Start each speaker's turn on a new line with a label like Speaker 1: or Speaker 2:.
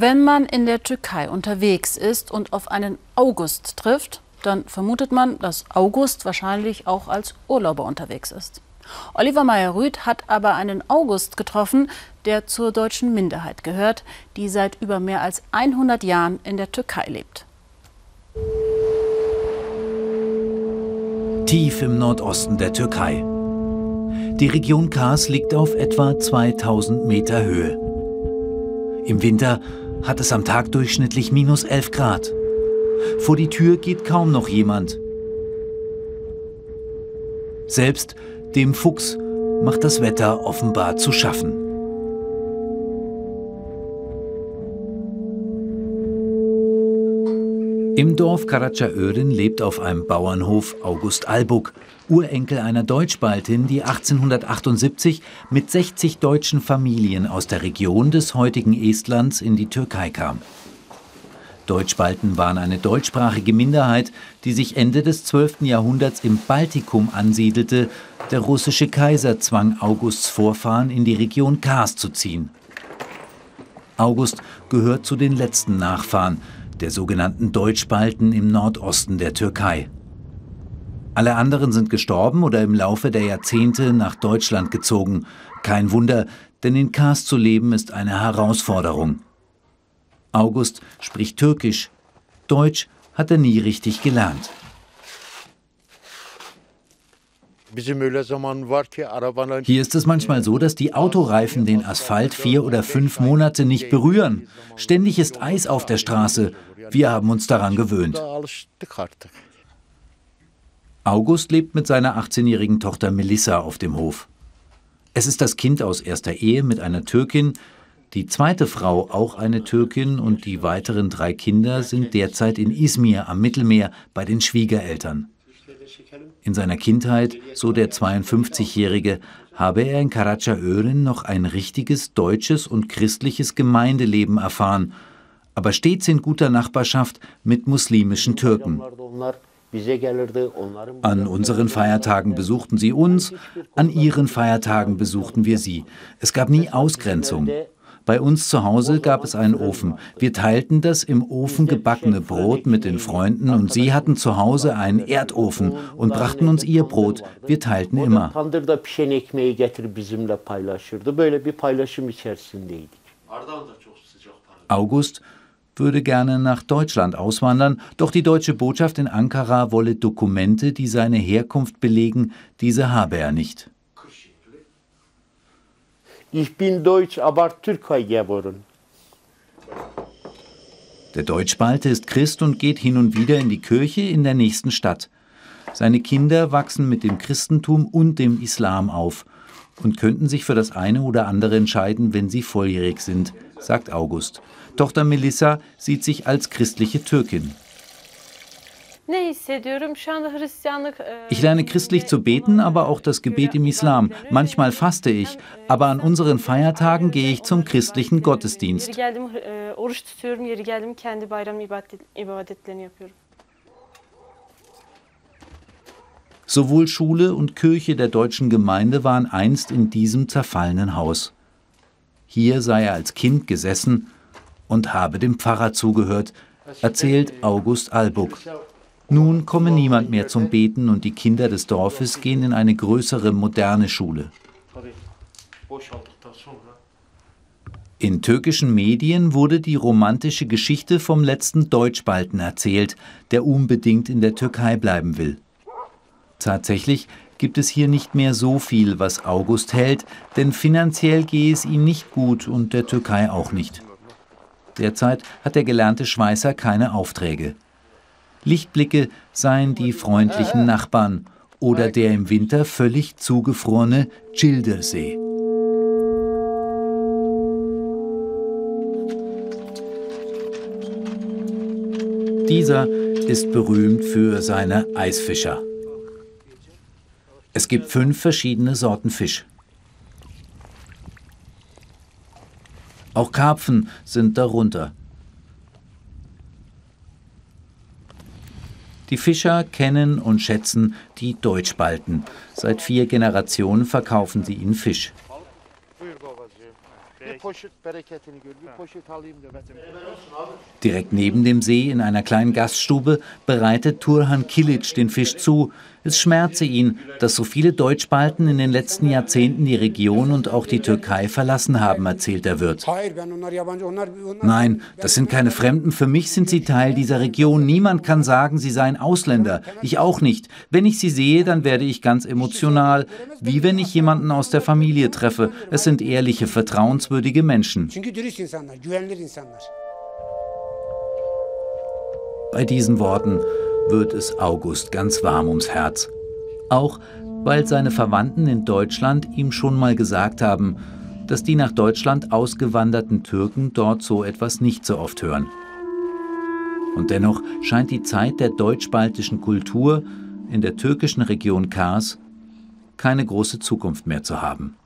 Speaker 1: Wenn man in der Türkei unterwegs ist und auf einen August trifft, dann vermutet man, dass August wahrscheinlich auch als Urlauber unterwegs ist. Oliver Meyer-Rüth hat aber einen August getroffen, der zur deutschen Minderheit gehört, die seit über mehr als 100 Jahren in der Türkei lebt.
Speaker 2: Tief im Nordosten der Türkei. Die Region Kars liegt auf etwa 2000 Meter Höhe. Im Winter hat es am Tag durchschnittlich minus 11 Grad. Vor die Tür geht kaum noch jemand. Selbst dem Fuchs macht das Wetter offenbar zu schaffen. Im Dorf Karacaören lebt auf einem Bauernhof August Albuck, Urenkel einer Deutschbaltin, die 1878 mit 60 deutschen Familien aus der Region des heutigen Estlands in die Türkei kam. Deutschbalten waren eine deutschsprachige Minderheit, die sich Ende des 12. Jahrhunderts im Baltikum ansiedelte. Der russische Kaiser zwang Augusts Vorfahren in die Region Kars zu ziehen. August gehört zu den letzten Nachfahren, der sogenannten Deutschbalten im Nordosten der Türkei. Alle anderen sind gestorben oder im Laufe der Jahrzehnte nach Deutschland gezogen. Kein Wunder, denn in Kars zu leben ist eine Herausforderung. August spricht Türkisch, Deutsch hat er nie richtig gelernt. Hier ist es manchmal so, dass die Autoreifen den Asphalt vier oder fünf Monate nicht berühren. Ständig ist Eis auf der Straße. Wir haben uns daran gewöhnt. August lebt mit seiner 18-jährigen Tochter Melissa auf dem Hof. Es ist das Kind aus erster Ehe mit einer Türkin. Die zweite Frau, auch eine Türkin, und die weiteren drei Kinder sind derzeit in Izmir am Mittelmeer bei den Schwiegereltern. In seiner Kindheit, so der 52-Jährige, habe er in Karacaören noch ein richtiges deutsches und christliches Gemeindeleben erfahren, aber stets in guter Nachbarschaft mit muslimischen Türken. An unseren Feiertagen besuchten sie uns, an ihren Feiertagen besuchten wir sie. Es gab nie Ausgrenzung. Bei uns zu Hause gab es einen Ofen. Wir teilten das im Ofen gebackene Brot mit den Freunden und sie hatten zu Hause einen Erdofen und brachten uns ihr Brot. Wir teilten immer. August würde gerne nach Deutschland auswandern, doch die deutsche Botschaft in Ankara wolle Dokumente, die seine Herkunft belegen, diese habe er nicht. Ich bin Deutsch, aber Türkei geboren. Der Deutschbalte ist Christ und geht hin und wieder in die Kirche in der nächsten Stadt. Seine Kinder wachsen mit dem Christentum und dem Islam auf und könnten sich für das eine oder andere entscheiden, wenn sie volljährig sind, sagt August. Tochter Melissa sieht sich als christliche Türkin. Ich lerne christlich zu beten, aber auch das Gebet im Islam. Manchmal faste ich, aber an unseren Feiertagen gehe ich zum christlichen Gottesdienst. Sowohl Schule und Kirche der deutschen Gemeinde waren einst in diesem zerfallenen Haus. Hier sei er als Kind gesessen und habe dem Pfarrer zugehört, erzählt August Albuck. Nun komme niemand mehr zum Beten und die Kinder des Dorfes gehen in eine größere moderne Schule. In türkischen Medien wurde die romantische Geschichte vom letzten Deutschbalten erzählt, der unbedingt in der Türkei bleiben will. Tatsächlich gibt es hier nicht mehr so viel, was August hält, denn finanziell gehe es ihm nicht gut und der Türkei auch nicht. Derzeit hat der gelernte Schweißer keine Aufträge. Lichtblicke seien die freundlichen Nachbarn oder der im Winter völlig zugefrorene Childersee. Dieser ist berühmt für seine Eisfischer. Es gibt fünf verschiedene Sorten Fisch. Auch Karpfen sind darunter. Die Fischer kennen und schätzen die Deutschbalten. Seit vier Generationen verkaufen sie ihnen Fisch. Direkt neben dem See in einer kleinen Gaststube bereitet Turhan Kilic den Fisch zu. Es schmerze ihn, dass so viele Deutschbalten in den letzten Jahrzehnten die Region und auch die Türkei verlassen haben, erzählt der Wirt. Nein, das sind keine Fremden. Für mich sind sie Teil dieser Region. Niemand kann sagen, sie seien Ausländer. Ich auch nicht. Wenn ich sie sehe, dann werde ich ganz emotional, wie wenn ich jemanden aus der Familie treffe. Es sind ehrliche, vertrauenswürdige Menschen. Bei diesen Worten wird es August ganz warm ums Herz. Auch weil seine Verwandten in Deutschland ihm schon mal gesagt haben, dass die nach Deutschland ausgewanderten Türken dort so etwas nicht so oft hören. Und dennoch scheint die Zeit der deutsch-baltischen Kultur in der türkischen Region Kars keine große Zukunft mehr zu haben.